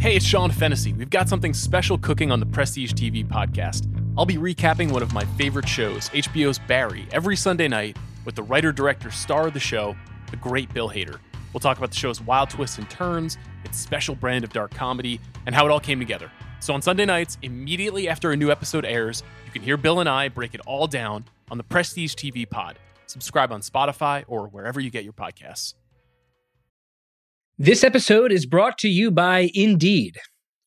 Hey, it's Sean Fennessy. We've got something special cooking on the Prestige TV podcast. I'll be recapping one of my favorite shows, HBO's Barry, every Sunday night with the writer director star of the show, the great Bill Hader. We'll talk about the show's wild twists and turns, its special brand of dark comedy, and how it all came together. So on Sunday nights, immediately after a new episode airs, you can hear Bill and I break it all down on the Prestige TV pod. Subscribe on Spotify or wherever you get your podcasts. This episode is brought to you by Indeed.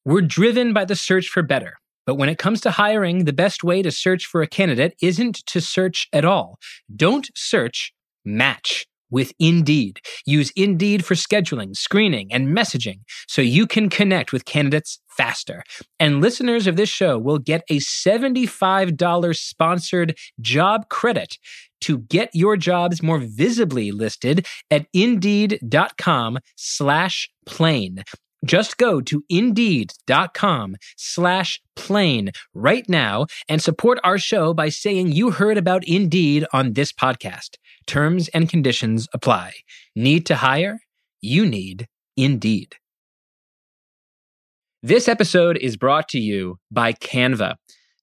We're driven by the search for better. But when it comes to hiring, the best way to search for a candidate isn't to search at all. Don't search, match with Indeed. Use Indeed for scheduling, screening, and messaging so you can connect with candidates faster. And listeners of this show will get a $75 sponsored job credit to get your jobs more visibly listed at indeed.com slash plain. Just go to indeed.com slash plain right now and support our show by saying you heard about Indeed on this podcast. Terms and conditions apply. Need to hire? You need Indeed. This episode is brought to you by Canva.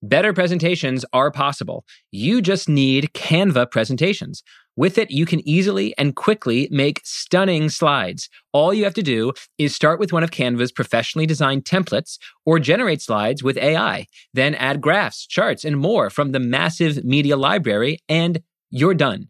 Better presentations are possible. You just need Canva presentations. With it, you can easily and quickly make stunning slides. All you have to do is start with one of Canva's professionally designed templates or generate slides with AI. Then add graphs, charts, and more from the massive media library, and you're done.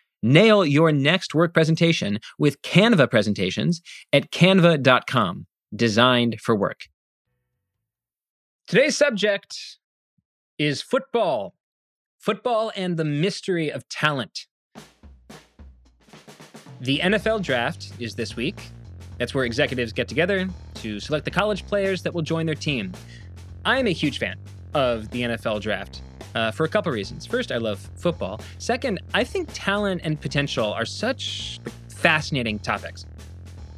Nail your next work presentation with Canva presentations at canva.com, designed for work. Today's subject is football. Football and the mystery of talent. The NFL draft is this week. That's where executives get together to select the college players that will join their team. I'm a huge fan of the NFL draft uh, for a couple reasons. First, I love football. Second, I think talent and potential are such fascinating topics.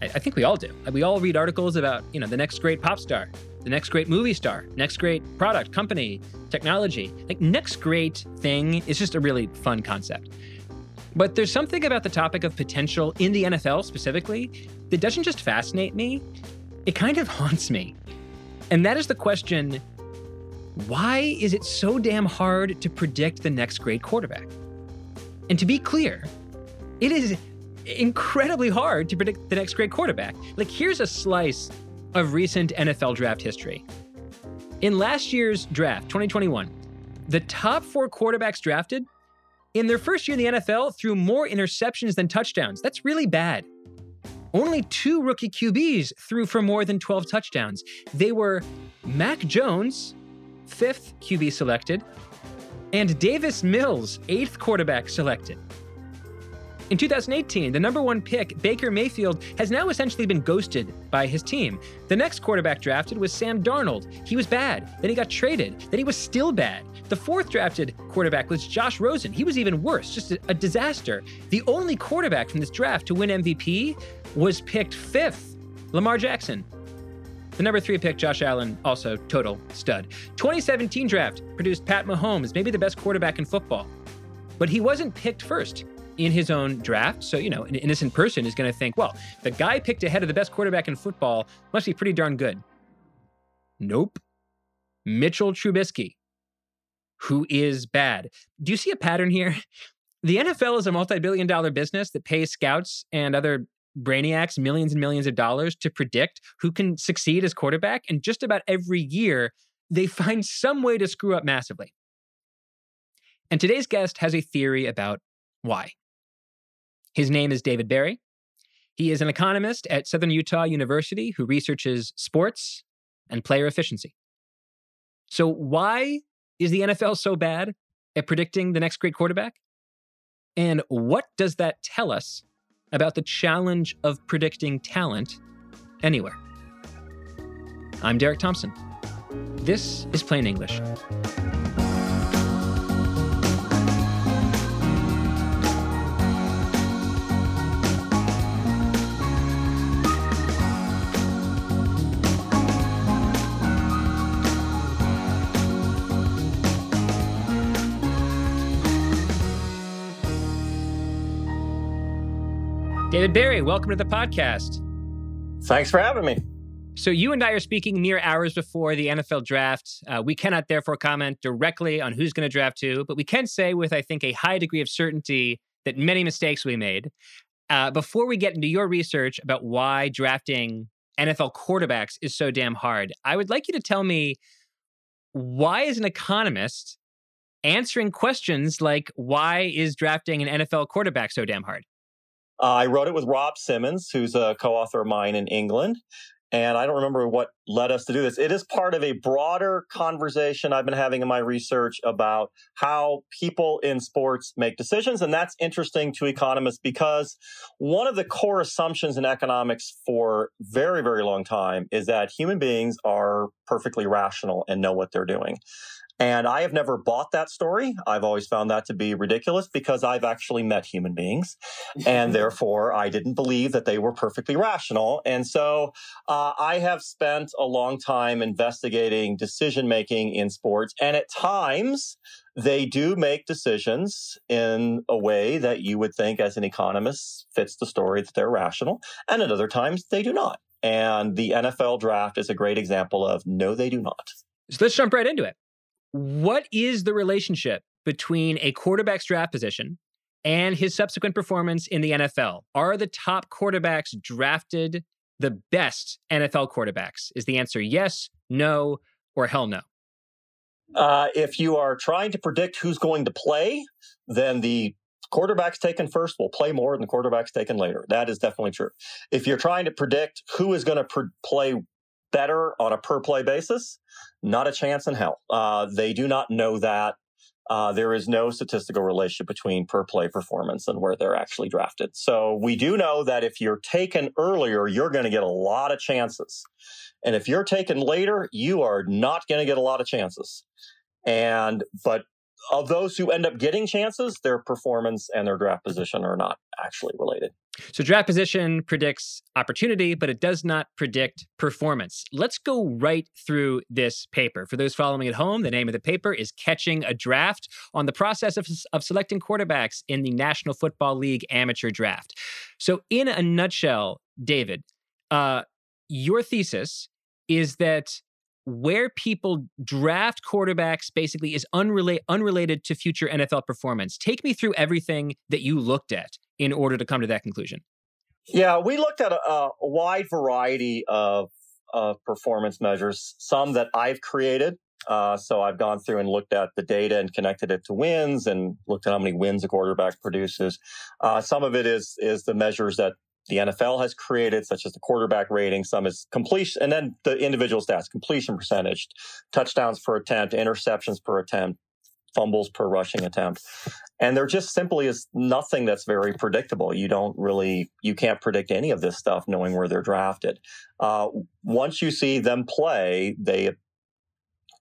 I, I think we all do. We all read articles about, you know, the next great pop star, the next great movie star, next great product, company, technology. Like, next great thing is just a really fun concept. But there's something about the topic of potential in the NFL specifically that doesn't just fascinate me, it kind of haunts me. And that is the question why is it so damn hard to predict the next great quarterback? And to be clear, it is incredibly hard to predict the next great quarterback. Like, here's a slice of recent NFL draft history. In last year's draft, 2021, the top four quarterbacks drafted in their first year in the NFL threw more interceptions than touchdowns. That's really bad. Only two rookie QBs threw for more than 12 touchdowns. They were Mac Jones fifth QB selected, and Davis Mills, eighth quarterback selected. In 2018, the number one pick, Baker Mayfield, has now essentially been ghosted by his team. The next quarterback drafted was Sam Darnold. He was bad. Then he got traded. Then he was still bad. The fourth drafted quarterback was Josh Rosen. He was even worse, just a, a disaster. The only quarterback from this draft to win MVP was picked fifth, Lamar Jackson. The number three pick, Josh Allen, also total stud. 2017 draft produced Pat Mahomes, maybe the best quarterback in football. But he wasn't picked first in his own draft. So, you know, an innocent person is going to think, well, the guy picked ahead of the best quarterback in football must be pretty darn good. Nope. Mitchell Trubisky, who is bad. Do you see a pattern here? The NFL is a multi billion dollar business that pays scouts and other brainiacs millions and millions of dollars to predict who can succeed as quarterback. And just about every year, they find some way to screw up massively. And today's guest has a theory about why. His name is David Berri. He is an economist at Southern Utah University who researches sports and player efficiency. So, why is the NFL so bad at predicting the next great quarterback? And what does that tell us about the challenge of predicting talent anywhere. I'm Derek Thompson. This is Plain English. David Berri, welcome to the podcast. Thanks for having me. So, you and I are speaking mere hours before the NFL draft. Uh, we cannot therefore comment directly on who's going to draft who, but we can say with, I think, a high degree of certainty that many mistakes we made. Uh, before we get into your research about why drafting NFL quarterbacks is so damn hard, I would like you to tell me why, is an economist, answering questions like why is drafting an NFL quarterback so damn hard? Uh, I wrote it with Rob Simmons, who's a co author of mine in England. And I don't remember what led us to do this. It is part of a broader conversation I've been having in my research about how people in sports make decisions. And that's interesting to economists because one of the core assumptions in economics for very, very long time is that human beings are perfectly rational and know what they're doing. And I have never bought that story. I've always found that to be ridiculous because I've actually met human beings. And therefore, I didn't believe that they were perfectly rational. And so uh, I have spent a long time investigating decision making in sports. And at times, they do make decisions in a way that you would think, as an economist, fits the story that they're rational. And at other times, they do not. And the NFL draft is a great example of no, they do not. So let's jump right into it. What is the relationship between a quarterback's draft position and his subsequent performance in the NFL? Are the top quarterbacks drafted the best NFL quarterbacks? Is the answer yes, no, or hell no? Uh, if you are trying to predict who's going to play, then the quarterbacks taken first will play more than the quarterbacks taken later. That is definitely true. If you're trying to predict who is going to pr- play better on a per play basis? Not a chance in hell. Uh, they do not know that. Uh, there is no statistical relationship between per play performance and where they're actually drafted. So we do know that if you're taken earlier, you're going to get a lot of chances. And if you're taken later, you are not going to get a lot of chances. And, but of those who end up getting chances, their performance and their draft position are not actually related. So, draft position predicts opportunity, but it does not predict performance. Let's go right through this paper. For those following at home, the name of the paper is Catching a Draft on the process of, of selecting quarterbacks in the National Football League amateur draft. So, in a nutshell, David, uh, your thesis is that where people draft quarterbacks basically is unrela- unrelated to future NFL performance. Take me through everything that you looked at in order to come to that conclusion. Yeah, we looked at a, a wide variety of, of performance measures, some that I've created. Uh, so I've gone through and looked at the data and connected it to wins and looked at how many wins a quarterback produces. Uh, some of it is is the measures that the NFL has created, such as the quarterback rating. Some is completion, and then the individual stats: completion percentage, touchdowns per attempt, interceptions per attempt, fumbles per rushing attempt. And there just simply is nothing that's very predictable. You don't really, you can't predict any of this stuff knowing where they're drafted. Uh, once you see them play, they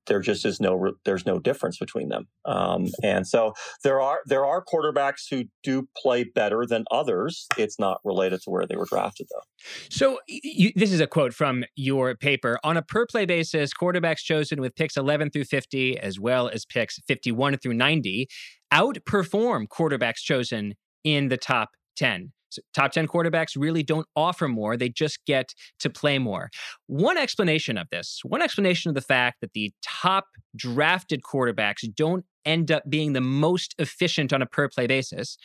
there just is no there's no difference between them. Um, and so there are there are quarterbacks who do play better than others. It's not related to where they were drafted, though. So you, this is a quote from your paper. On a per play basis, quarterbacks chosen with picks 11 through 50, as well as picks 51 through 90, outperform quarterbacks chosen in the top 10. Top 10 quarterbacks really don't offer more, they just get to play more. One explanation of this, one explanation of the fact that the top drafted quarterbacks don't end up being the most efficient on a per play basis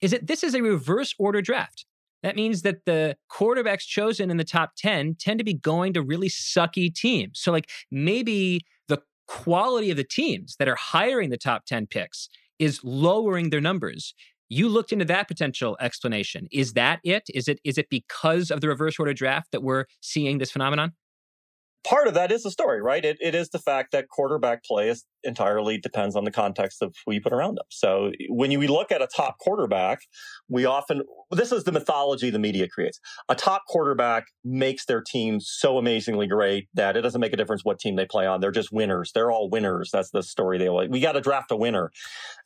is that this is a reverse order draft. That means that the quarterbacks chosen in the top 10 tend to be going to really sucky teams. So, like, maybe the quality of the teams that are hiring the top 10 picks is lowering their numbers. You looked into that potential explanation. Is that it? Is it is it because of the reverse order draft that we're seeing this phenomenon? Part of that is the story, right? It, it is the fact that quarterback play is entirely depends on the context of who you put around them. So when you, look at a top quarterback, we often, this is the mythology the media creates. A top quarterback makes their team so amazingly great that it doesn't make a difference what team they play on. They're just winners. They're all winners. That's the story they always, we got to draft a winner.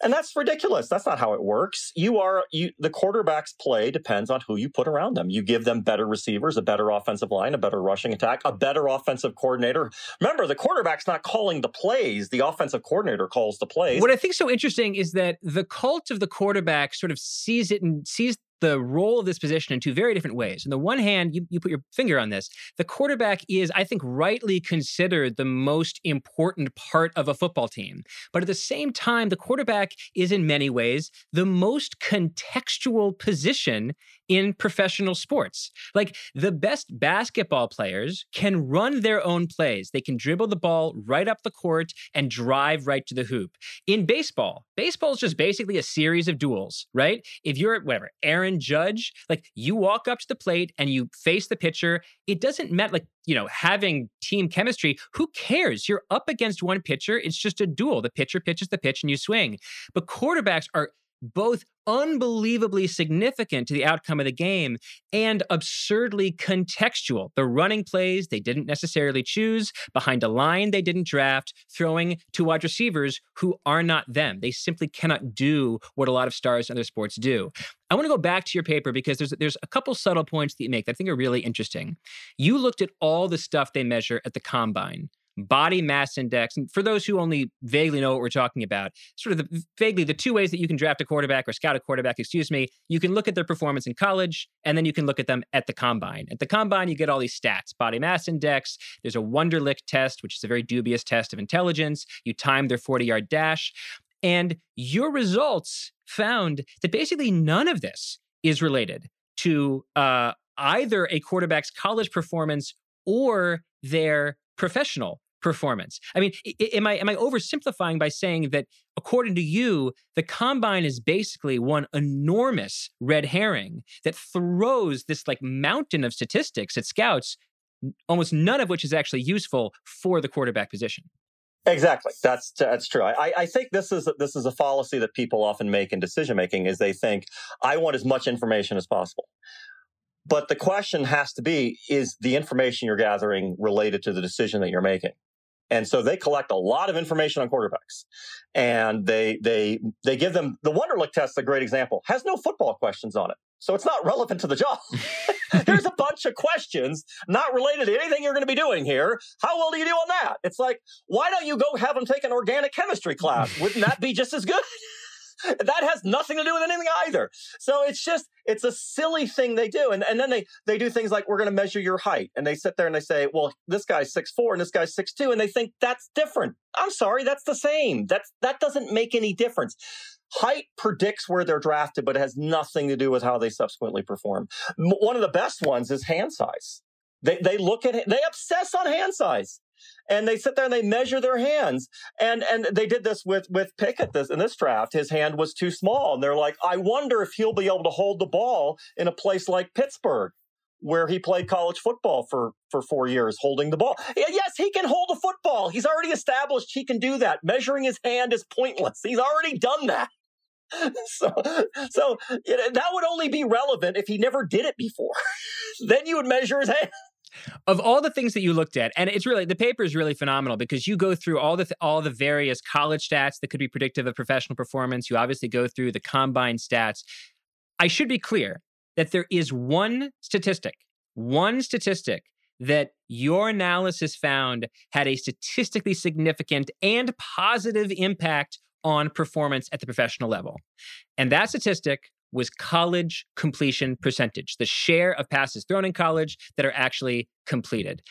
And that's ridiculous. That's not how it works. You are, you, the quarterback's play depends on who you put around them. You give them better receivers, a better offensive line, a better rushing attack, a better offensive coordinator. Remember, the quarterback's not calling the plays. The offensive coordinator calls the plays. What I think so interesting is that the cult of the quarterback sort of sees it and sees the role of this position in two very different ways. On the one hand, you, you put your finger on this. The quarterback is, I think, rightly considered the most important part of a football team. But at the same time, the quarterback is in many ways the most contextual position in professional sports. Like the best basketball players can run their own plays. They can dribble the ball right up the court and drive right to the hoop. In baseball, baseball is just basically a series of duels, right? If you're whatever, Aaron Judge, like you walk up to the plate and you face the pitcher, it doesn't matter like, you know, having team chemistry, who cares? You're up against one pitcher, it's just a duel. The pitcher pitches the pitch and you swing. But quarterbacks are both unbelievably significant to the outcome of the game and absurdly contextual. The running plays they didn't necessarily choose, behind a line they didn't draft, throwing to wide receivers who are not them. They simply cannot do what a lot of stars in other sports do. I want to go back to your paper because there's there's a couple subtle points that you make that I think are really interesting. You looked at all the stuff they measure at the combine body mass index. And for those who only vaguely know what we're talking about, sort of the, vaguely the two ways that you can draft a quarterback or scout a quarterback, excuse me, you can look at their performance in college and then you can look at them at the combine. At the combine, you get all these stats body mass index, there's a Wonderlic test, which is a very dubious test of intelligence. You time their 40 yard dash. And your results found that basically none of this is related to uh, either a quarterback's college performance or their professional performance. I mean, am I am I oversimplifying by saying that according to you, the combine is basically one enormous red herring that throws this like mountain of statistics at scouts, almost none of which is actually useful for the quarterback position. Exactly. That's that's true. I, I think this is this is a fallacy that people often make in decision making is they think I want as much information as possible. But the question has to be is the information you're gathering related to the decision that you're making? And so they collect a lot of information on quarterbacks and they, they, they give them the Wonderlic test, a great example, has no football questions on it. So it's not relevant to the job. There's a bunch of questions not related to anything you're going to be doing here. How well do you do on that? It's like, why don't you go have them take an organic chemistry class? Wouldn't that be just as good? that has nothing to do with anything either. So it's just it's a silly thing they do. And and then they they do things like we're going to measure your height, and they sit there and they say, well, this guy's six four and this guy's six two, and they think that's different. I'm sorry, that's the same. That's that doesn't make any difference. Height predicts where they're drafted, but it has nothing to do with how they subsequently perform. One of the best ones is hand size. They they look at they obsess on hand size and they sit there and they measure their hands. And and they did this with with Pickett this in this draft. His hand was too small, and they're like, I wonder if he'll be able to hold the ball in a place like Pittsburgh. Where he played college football for, for four years, holding the ball. Yes, he can hold a football. He's already established he can do that. Measuring his hand is pointless. He's already done that. so so you know, that would only be relevant if he never did it before. then you would measure his hand of all the things that you looked at and it's really the paper is really phenomenal because you go through all the all the various college stats that could be predictive of professional performance. You obviously go through the combine stats. I should be clear that there is one statistic one statistic that your analysis found had a statistically significant and positive impact on performance at the professional level. And that statistic was college completion percentage, the share of passes thrown in college that are actually completed.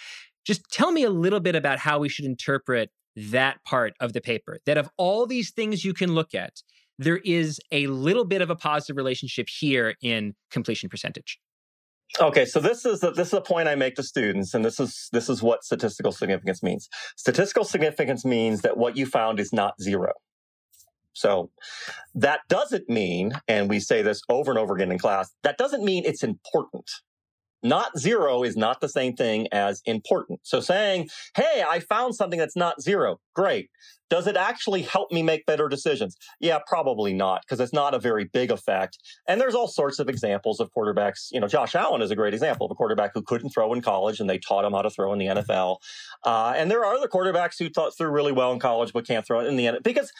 Just tell me a little bit about how we should interpret that part of the paper. That of all these things you can look at, there is a little bit of a positive relationship here in completion percentage. Okay, so this is the, this is a point I make to students, and this is this is what statistical significance means. Statistical significance means that what you found is not zero. So that doesn't mean, and we say this over and over again in class, that doesn't mean it's important. Not zero is not the same thing as important. So saying, hey, I found something that's not zero, great. Does it actually help me make better decisions? Yeah, probably not, because it's not a very big effect. And there's all sorts of examples of quarterbacks. You know, Josh Allen is a great example of a quarterback who couldn't throw in college and they taught him how to throw in the NFL. Uh, and there are other quarterbacks who thought threw really well in college but can't throw in the NFL because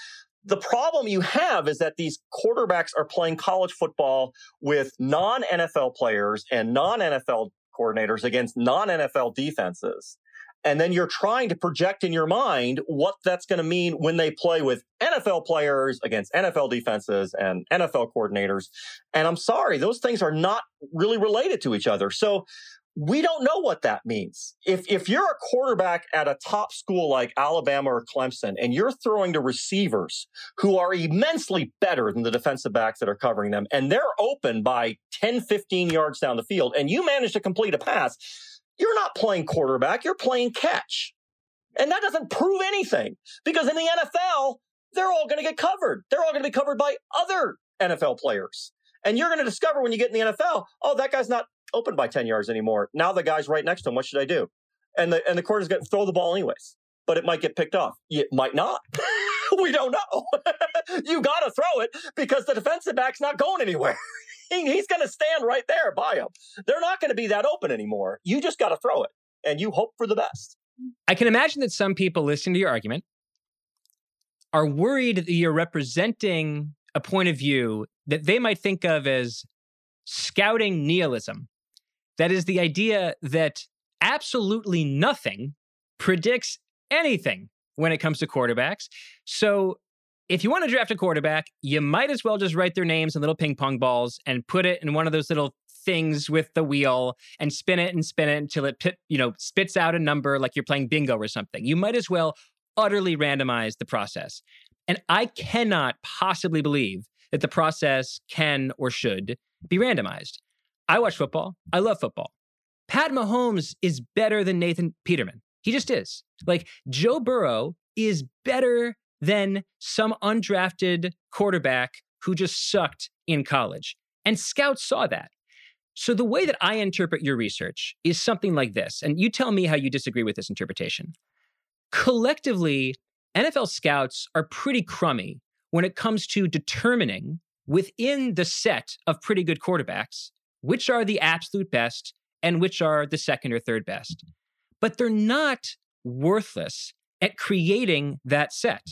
the problem you have is that these quarterbacks are playing college football with non NFL players and non NFL coordinators against non NFL defenses. And then you're trying to project in your mind what that's going to mean when they play with NFL players against NFL defenses and NFL coordinators. And I'm sorry, those things are not really related to each other. So we don't know what that means. If if you're a quarterback at a top school like Alabama or Clemson and you're throwing to receivers who are immensely better than the defensive backs that are covering them and they're open by 10 15 yards down the field and you manage to complete a pass, you're not playing quarterback, you're playing catch. And that doesn't prove anything because in the NFL, they're all going to get covered. They're all going to be covered by other NFL players. And you're going to discover when you get in the NFL, oh, that guy's not open by 10 yards anymore. Now the guy's right next to him. What should I do? And the and the quarter's going to throw the ball anyways, but it might get picked off. It might not. we don't know. you got to throw it because the defensive back's not going anywhere. He's going to stand right there by him. They're not going to be that open anymore. You just got to throw it and you hope for the best. I can imagine that some people listening to your argument are worried that you're representing a point of view that they might think of as scouting nihilism. That is the idea that absolutely nothing predicts anything when it comes to quarterbacks. So if you want to draft a quarterback, you might as well just write their names in little ping pong balls and put it in one of those little things with the wheel and spin it and spin it until it you know spits out a number like you're playing bingo or something. You might as well utterly randomize the process. And I cannot possibly believe that the process can or should be randomized. I watch football. I love football. Pat Mahomes is better than Nathan Peterman. He just is. Like Joe Burrow is better than some undrafted quarterback who just sucked in college. And scouts saw that. So the way that I interpret your research is something like this. And you tell me how you disagree with this interpretation. Collectively, NFL scouts are pretty crummy when it comes to determining within the set of pretty good quarterbacks which are the absolute best and which are the second or third best. But they're not worthless at creating that set.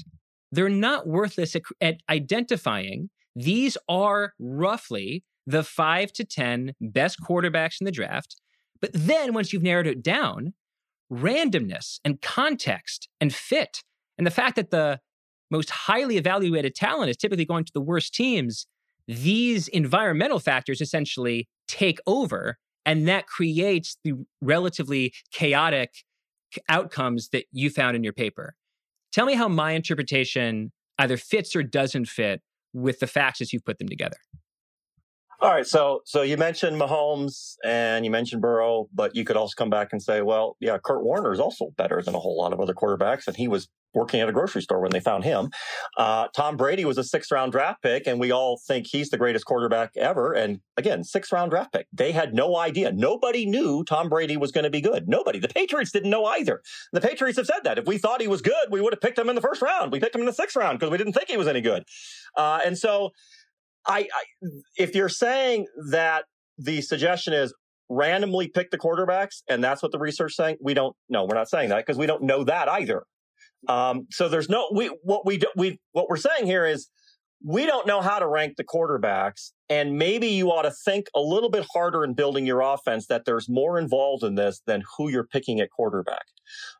They're not worthless at, at identifying these are roughly the five to 10 best quarterbacks in the draft. But then once you've narrowed it down, randomness and context and fit, and the fact that the most highly evaluated talent is typically going to the worst teams, these environmental factors essentially take over. And that creates the relatively chaotic outcomes that you found in your paper. Tell me how my interpretation either fits or doesn't fit with the facts as you've put them together. All right, so so you mentioned Mahomes and you mentioned Burrow, but you could also come back and say, well, yeah, Kurt Warner is also better than a whole lot of other quarterbacks, and he was working at a grocery store when they found him. Uh, Tom Brady was a sixth round draft pick, and we all think he's the greatest quarterback ever. And again, sixth round draft pick. They had no idea. Nobody knew Tom Brady was going to be good. Nobody. The Patriots didn't know either. The Patriots have said that. If we thought he was good, we would have picked him in the first round. We picked him in the sixth round because we didn't think he was any good. Uh, and so I, I if you're saying that the suggestion is randomly pick the quarterbacks and that's what the research saying we don't no we're not saying that because we don't know that either. Um, so there's no we what we do, we what we're saying here is we don't know how to rank the quarterbacks. And maybe you ought to think a little bit harder in building your offense that there's more involved in this than who you're picking at quarterback.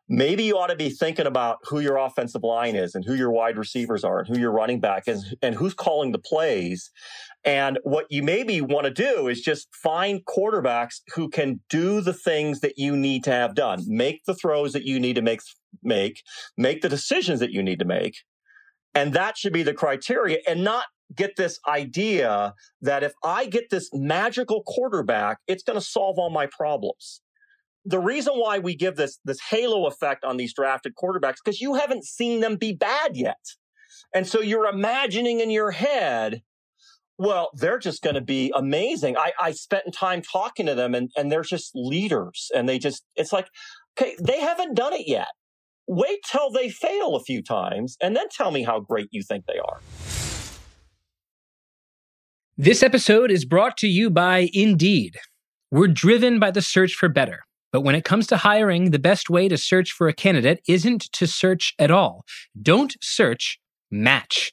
Maybe you ought to be thinking about who your offensive line is and who your wide receivers are and who your running back is and who's calling the plays. And what you maybe want to do is just find quarterbacks who can do the things that you need to have done, make the throws that you need to make, make, make the decisions that you need to make and that should be the criteria and not get this idea that if I get this magical quarterback, it's going to solve all my problems. The reason why we give this, this halo effect on these drafted quarterbacks, because you haven't seen them be bad yet. And so you're imagining in your head Well, they're just going to be amazing. I, I spent time talking to them and, and they're just leaders and they just, it's like, okay, they haven't done it yet. Wait till they fail a few times and then tell me how great you think they are. This episode is brought to you by Indeed. We're driven by the search for better. But when it comes to hiring, the best way to search for a candidate isn't to search at all. Don't search, match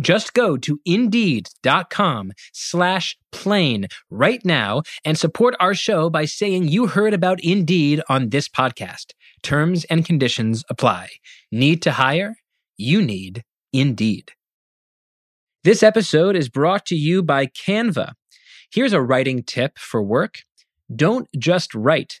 Just go to indeed.com slash plain right now and support our show by saying you heard about Indeed on this podcast. Terms and conditions apply. Need to hire? You need Indeed. This episode is brought to you by Canva. Here's a writing tip for work. Don't just write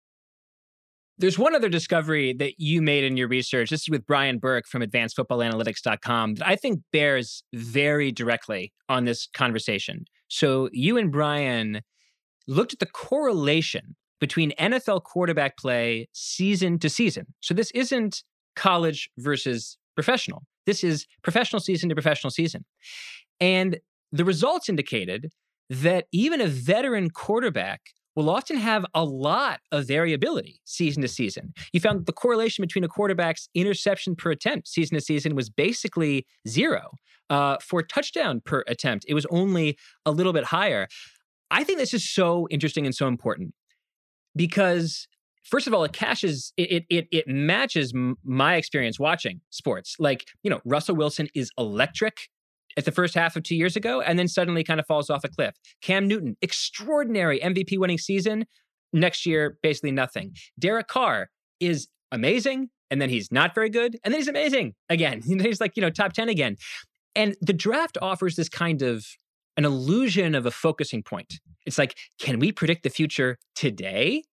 There's one other discovery that you made in your research. This is with Brian Burke from advancedfootballanalytics.com that I think bears very directly on this conversation. So you and Brian looked at the correlation between NFL quarterback play season to season. So this isn't college versus professional. This is professional season to professional season. And the results indicated that even a veteran quarterback will often have a lot of variability season to season. You found that the correlation between a quarterback's interception per attempt season to season was basically zero. Uh, for touchdown per attempt, it was only a little bit higher. I think this is so interesting and so important because first of all, it caches it it it matches my experience watching sports. Like you know, Russell Wilson is electric at the first half of two years ago, and then suddenly kind of falls off a cliff. Cam Newton, extraordinary MVP winning season. Next year, basically nothing. Derek Carr is amazing, and then he's not very good, and then he's amazing again. He's like, you know, top 10 again. And the draft offers this kind of an illusion of a focusing point. It's like, can we predict the future today?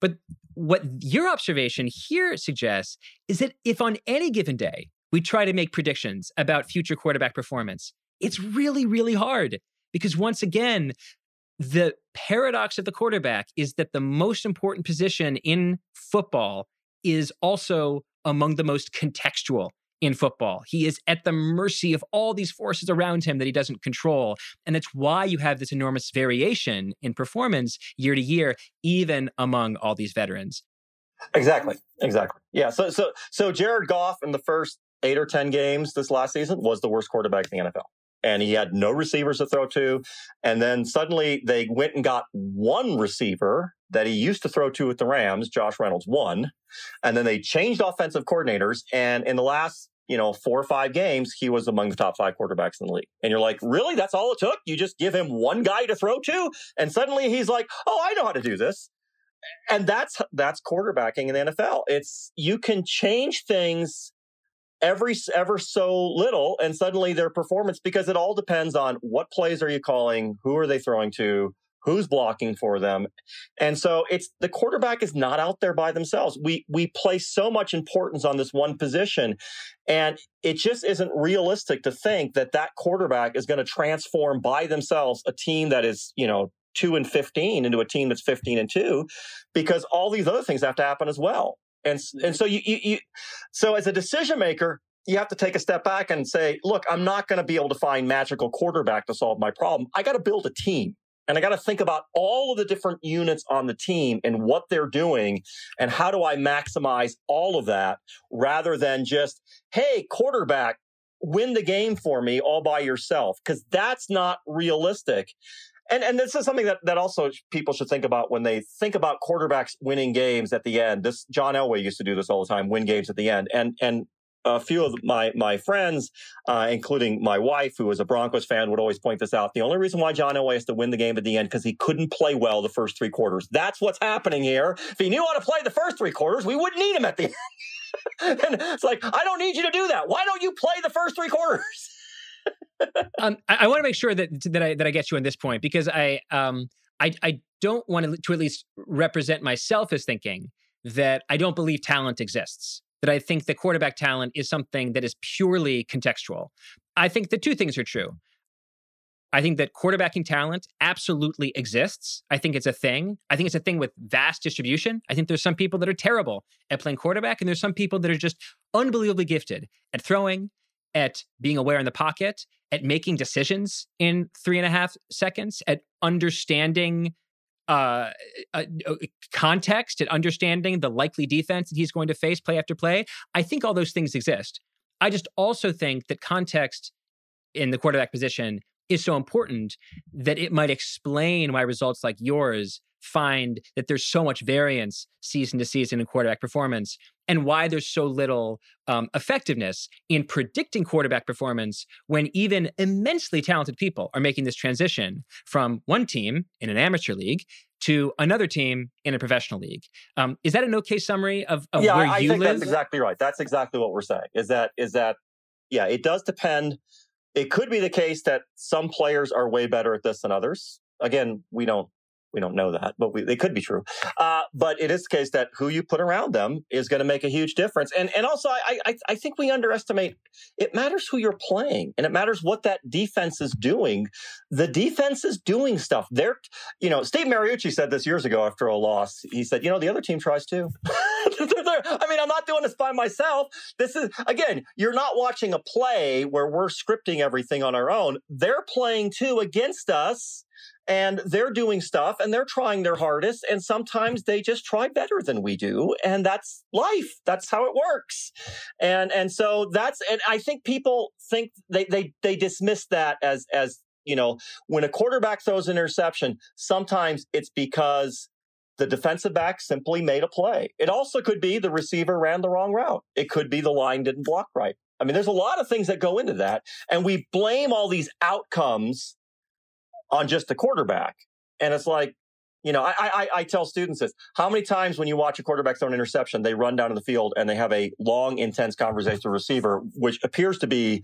But what your observation here suggests is that if on any given day we try to make predictions about future quarterback performance. It's really, really hard because once again, the paradox of the quarterback is that the most important position in football is also among the most contextual in football. He is at the mercy of all these forces around him that he doesn't control. And that's why you have this enormous variation in performance year to year, even among all these veterans. Exactly. Exactly. Yeah. So so so Jared Goff in the first eight or 10 games this last season was the worst quarterback in the NFL. And he had no receivers to throw to. And then suddenly they went and got one receiver that he used to throw to with the Rams, Josh Reynolds, one. And then they changed offensive coordinators. And in the last, you know, four or five games, he was among the top five quarterbacks in the league. And you're like, really? That's all it took? You just give him one guy to throw to? And suddenly he's like, oh, I know how to do this and that's that's quarterbacking in the NFL. It's you can change things every ever so little and suddenly their performance because it all depends on what plays are you calling who are they throwing to who's blocking for them. And so it's the quarterback is not out there by themselves. We we place so much importance on this one position and it just isn't realistic to think that that quarterback is going to transform by themselves a team that is, you know, 2 and 15 into a team that's 15 and 2 because all these other things have to happen as well. And and so you, you, you so as a decision maker, you have to take a step back and say, look, I'm not going to be able to find magical quarterback to solve my problem. I got to build a team. And I got to think about all of the different units on the team and what they're doing and how do I maximize all of that rather than just, hey, quarterback, win the game for me all by yourself. Cause that's not realistic. And, and this is something that, that also people should think about when they think about quarterbacks winning games at the end. This John Elway used to do this all the time, win games at the end. And and a few of my my friends, uh, including my wife, who was a Broncos fan, would always point this out. The only reason why John Elway has to win the game at the end because he couldn't play well the first three quarters. That's what's happening here. If he knew how to play the first three quarters, we wouldn't need him at the end. and it's like, I don't need you to do that. Why don't you play the first three quarters? Um, I, I want to make sure that that I that I get you on this point because I um I I don't want to, to at least represent myself as thinking that I don't believe talent exists that I think the quarterback talent is something that is purely contextual. I think the two things are true. I think that quarterbacking talent absolutely exists. I think it's a thing. I think it's a thing with vast distribution. I think there's some people that are terrible at playing quarterback, and there's some people that are just unbelievably gifted at throwing, at being aware in the pocket, at making decisions in three and a half seconds, at understanding uh, uh, context and understanding the likely defense that he's going to face play after play. I think all those things exist. I just also think that context in the quarterback position is so important that it might explain why results like yours find that there's so much variance season to season in quarterback performance and why there's so little um, effectiveness in predicting quarterback performance when even immensely talented people are making this transition from one team in an amateur league to another team in a professional league. Um, is that an okay summary of, of yeah, where I you think live? That's exactly right. That's exactly what we're saying. Is that is that yeah? It does depend. It could be the case that some players are way better at this than others. Again, we don't we don't know that, but we, they could be true. Uh, but it is the case that who you put around them is going to make a huge difference. And and also, I, I I think we underestimate. It matters who you're playing, and it matters what that defense is doing. The defense is doing stuff. They're, you know, Steve Mariucci said this years ago after a loss. He said, you know, the other team tries too. I mean, I'm not doing this by myself. This is again, you're not watching a play where we're scripting everything on our own. They're playing too against us and they're doing stuff and they're trying their hardest and sometimes they just try better than we do and that's life that's how it works and and so that's and i think people think they they they dismiss that as as you know when a quarterback throws an interception sometimes it's because the defensive back simply made a play. It also could be the receiver ran the wrong route. It could be the line didn't block right. I mean there's a lot of things that go into that and we blame all these outcomes on just the quarterback. And it's like, you know, I, I, I tell students this: how many times when you watch a quarterback throw an interception, they run down to the field and they have a long, intense conversation with the receiver, which appears to be,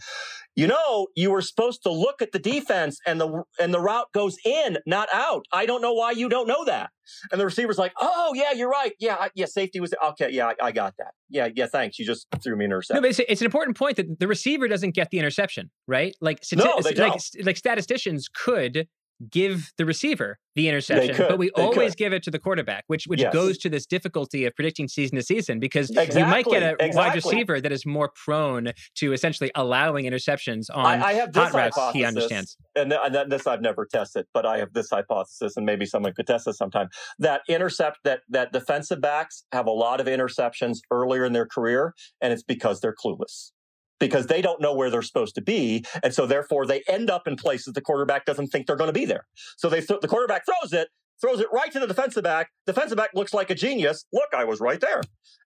you know, you were supposed to look at the defense and the and the route goes in, not out. I don't know why you don't know that. And the receiver's like, oh yeah, you're right. Yeah, I, yeah, safety was okay. Yeah, I, I, got that. Yeah, yeah, thanks. You just threw me an interception. No, but it's, it's, an important point that the receiver doesn't get the interception, right? Like, no, they like, don't. like statisticians could give the receiver the interception, but we always could. give it to the quarterback, which which yes. goes to this difficulty of predicting season to season because exactly. you might get a exactly. wide receiver that is more prone to essentially allowing interceptions on I, I have hot routes he understands. And, th- and this I've never tested, but I have this hypothesis, and maybe someone could test this sometime. That intercept that that defensive backs have a lot of interceptions earlier in their career, and it's because they're clueless because they don't know where they're supposed to be. And so therefore they end up in places the quarterback doesn't think they're going to be there. So they th- the quarterback throws it, throws it right to the defensive back. Defensive back looks like a genius. Look, I was right there.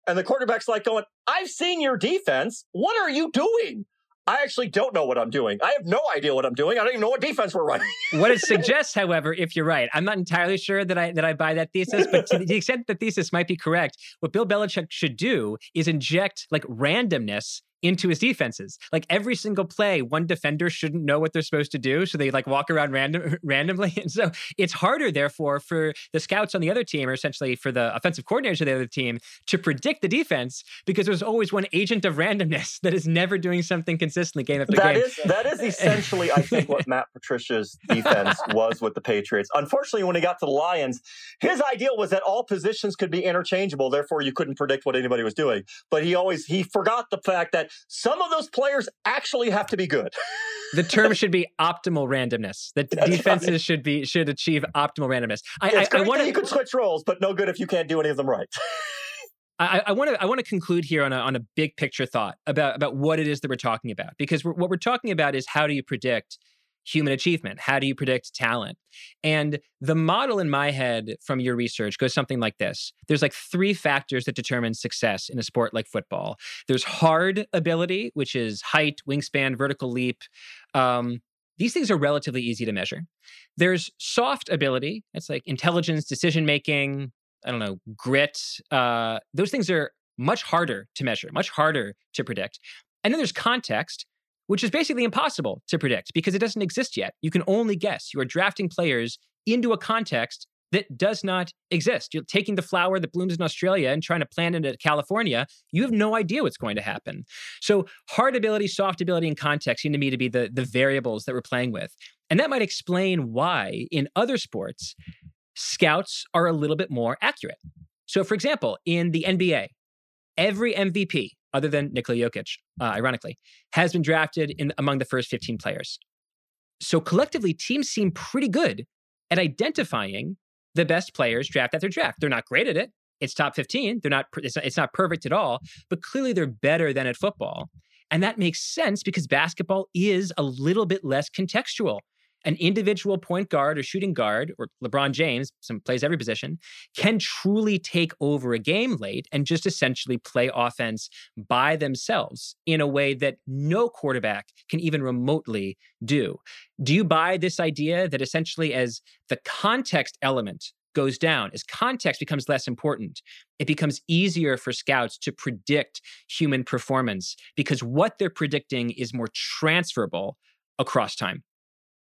And the quarterback's like going, I've seen your defense. What are you doing? I actually don't know what I'm doing. I have no idea what I'm doing. I don't even know what defense we're running. what it suggests, however, if you're right, I'm not entirely sure that I that I buy that thesis, but to the extent that thesis might be correct, what Bill Belichick should do is inject like randomness into his defenses. Like every single play, one defender shouldn't know what they're supposed to do, so they like walk around random randomly. And so it's harder, therefore, for the scouts on the other team, or essentially for the offensive coordinators of the other team, to predict the defense because there's always one agent of randomness that is never doing something consistently game after that game. Is, that is essentially, I think, what Matt Patricia's defense was with the Patriots. Unfortunately, when he got to the Lions, his ideal was that all positions could be interchangeable. Therefore, you couldn't predict what anybody was doing. But he always he forgot the fact that some of those players actually have to be good. the term should be optimal randomness. That defenses right. should be should achieve optimal randomness. I, it's I, I want. You could switch roles, but no good if you can't do any of them right. I want to I want to conclude here on a on a big picture thought about about what it is that we're talking about because we're, what we're talking about is how do you predict human achievement? How do you predict talent? And the model in my head from your research goes something like this there's like three factors that determine success in a sport like football there's hard ability, which is height, wingspan, vertical leap. Um, these things are relatively easy to measure. There's soft ability, it's like intelligence, decision making, I don't know, grit. Uh, those things are much harder to measure, much harder to predict. And then there's context, which is basically impossible to predict because it doesn't exist yet. You can only guess. You are drafting players into a context that does not exist. You're taking the flower that blooms in Australia and trying to plant it in California. You have no idea what's going to happen. So, hard ability, soft ability, and context seem to me to be the, the variables that we're playing with. And that might explain why in other sports, scouts are a little bit more accurate. So, for example, in the NBA, every MVP other than Nikola Jokic, uh, ironically, has been drafted in among the first 15 players. So collectively, teams seem pretty good at identifying the best players draft after draft. They're not great at it. It's top 15. They're not it's, not. it's not perfect at all, but clearly they're better than at football. And that makes sense because basketball is a little bit less contextual an individual point guard or shooting guard, or LeBron James, some plays every position, can truly take over a game late and just essentially play offense by themselves in a way that no quarterback can even remotely do. Do you buy this idea that essentially, as the context element goes down, as context becomes less important, it becomes easier for scouts to predict human performance because what they're predicting is more transferable across time?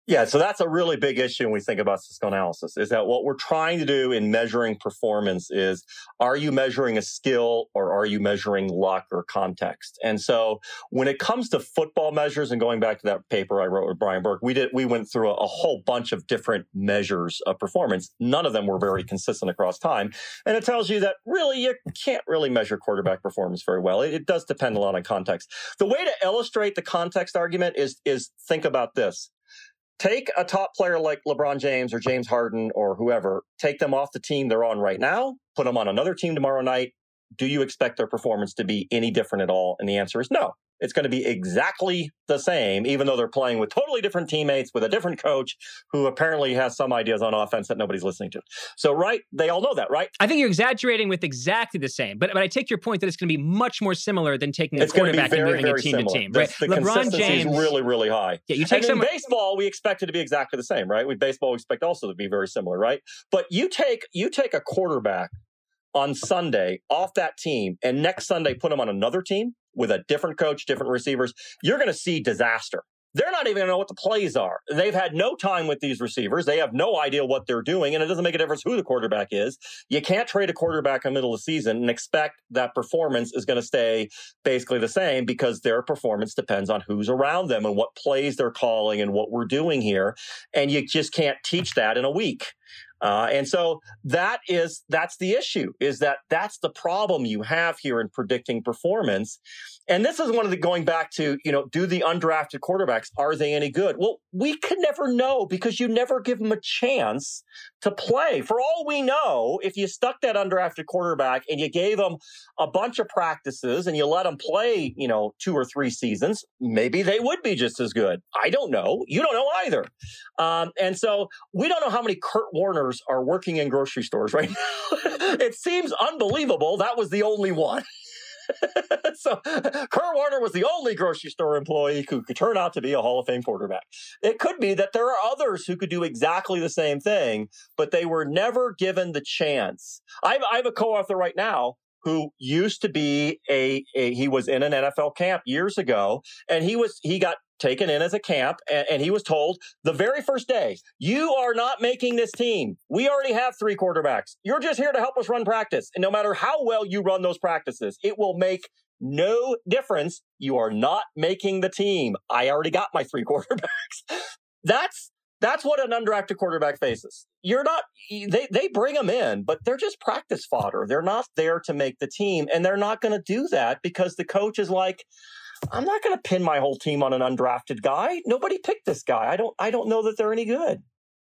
Yeah, so that's a really big issue when we think about statistical analysis is that what we're trying to do in measuring performance is are you measuring a skill or are you measuring luck or context? And so when it comes to football measures and going back to that paper I wrote with Brian Burke, we did we went through a, a whole bunch of different measures of performance. None of them were very consistent across time. And it tells you that really you can't really measure quarterback performance very well. It, it does depend a lot on context. The way to illustrate the context argument is is think about this take a top player like LeBron James or James Harden or whoever, take them off the team they're on right now, put them on another team tomorrow night. Do you expect their performance to be any different at all? And the answer is no it's going to be exactly the same, even though they're playing with totally different teammates with a different coach who apparently has some ideas on offense that nobody's listening to. So, right, they all know that, right? I think you're exaggerating with exactly the same, but but I take your point that it's going to be much more similar than taking a quarterback very, and moving a team similar. to team. Right? The, the LeBron James is really, really high. Yeah, you take and baseball, we expect it to be exactly the same, right? With baseball, we expect also to be very similar, right? But you take you take a quarterback on Sunday off that team and next Sunday put him on another team with a different coach, different receivers, you're going to see disaster. They're not even going to know what the plays are. They've had no time with these receivers. They have no idea what they're doing, and it doesn't make a difference who the quarterback is. You can't trade a quarterback in the middle of the season and expect that performance is going to stay basically the same because their performance depends on who's around them and what plays they're calling and what we're doing here. And you just can't teach that in a week. Uh, and so that is that's the issue is that that's the problem you have here in predicting performance and this is one of the going back to you know do the undrafted quarterbacks are they any good? Well we could never know because you never give them a chance to play. For all we know if you stuck that undrafted quarterback and you gave them a bunch of practices and you let them play you know two or three seasons maybe they would be just as good. I don't know. You don't know either. Um, and so we don't know how many kurt Warners are working in grocery stores right now. it seems unbelievable that was the only one. so Kurt Warner was the only grocery store employee who could turn out to be a Hall of Fame quarterback. It could be that there are others who could do exactly the same thing, but they were never given the chance. I I have a co-author right now who used to be a, a he was in an NFL camp years ago, and he was he got taken in as a camp, and, and, he was told the very first day, "You are not making this team. We already have three quarterbacks. You're just here to help us run practice, and no matter how well you run those practices, it will make." No difference. You are not making the team. I already got my three quarterbacks. That's that's what an undrafted quarterback faces. You're not they they bring them in, but they're just practice fodder. They're not there to make the team and they're not going to do that because the coach is like I'm not going to pin my whole team on an undrafted guy. Nobody picked this guy. I don't I don't know that they're any good.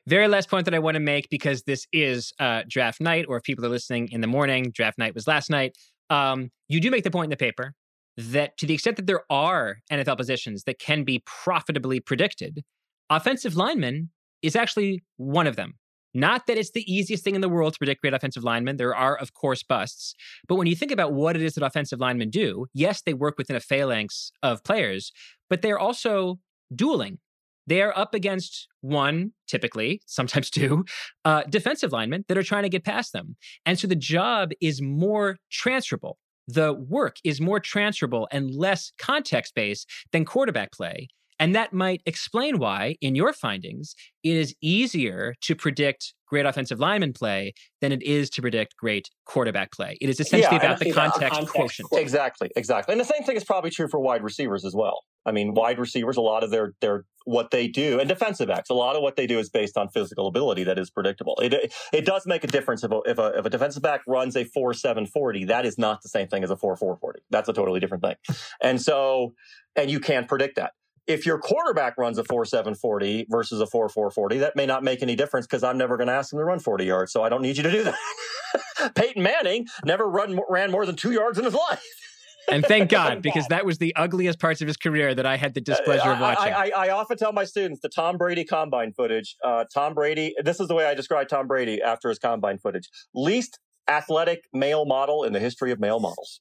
Very last point that I want to make because this is uh, draft night, or if people are listening in the morning, draft night was last night. Um, you do make the point in the paper that to the extent that there are NFL positions that can be profitably predicted, offensive lineman is actually one of them. Not that it's the easiest thing in the world to predict great offensive linemen. There are, of course, busts. But when you think about what it is that offensive linemen do, yes, they work within a phalanx of players, but they're also dueling. They are up against one, typically, sometimes two, uh, defensive linemen that are trying to get past them. And so the job is more transferable. The work is more transferable and less context based than quarterback play. And that might explain why, in your findings, it is easier to predict great offensive lineman play than it is to predict great quarterback play. It is essentially yeah, about the context, context quotient. Exactly, exactly. And the same thing is probably true for wide receivers as well. I mean, wide receivers, a lot of their their what they do, and defensive backs, a lot of what they do is based on physical ability that is predictable. It it does make a difference if a if a, if a defensive back runs a four seven forty. That is not the same thing as a four four forty. That's a totally different thing. And so, and you can't predict that if your quarterback runs a 4.740 versus a 4.440, that may not make any difference because I'm never going to ask him to run 40 yards. So I don't need you to do that. Peyton Manning never run, ran more than two yards in his life. and thank God, because that was the ugliest parts of his career that I had the displeasure of watching. I, I, I often tell my students the Tom Brady combine footage. Uh, Tom Brady, this is the way I describe Tom Brady after his combine footage. Least athletic male model in the history of male models.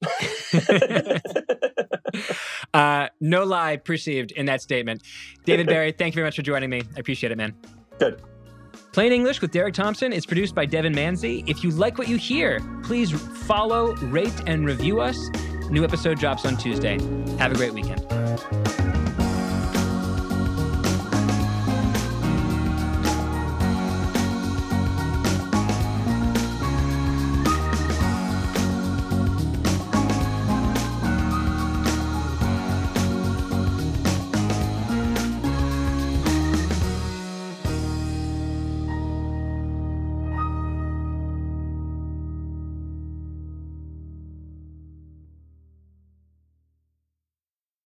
Uh, no lie perceived in that statement. David Berri, thank you very much for joining me. I appreciate it, man. Good. Plain English with Derek Thompson is produced by Devon Manze. If you like what you hear, please follow, rate, and review us. New episode drops on Tuesday. Have a great weekend.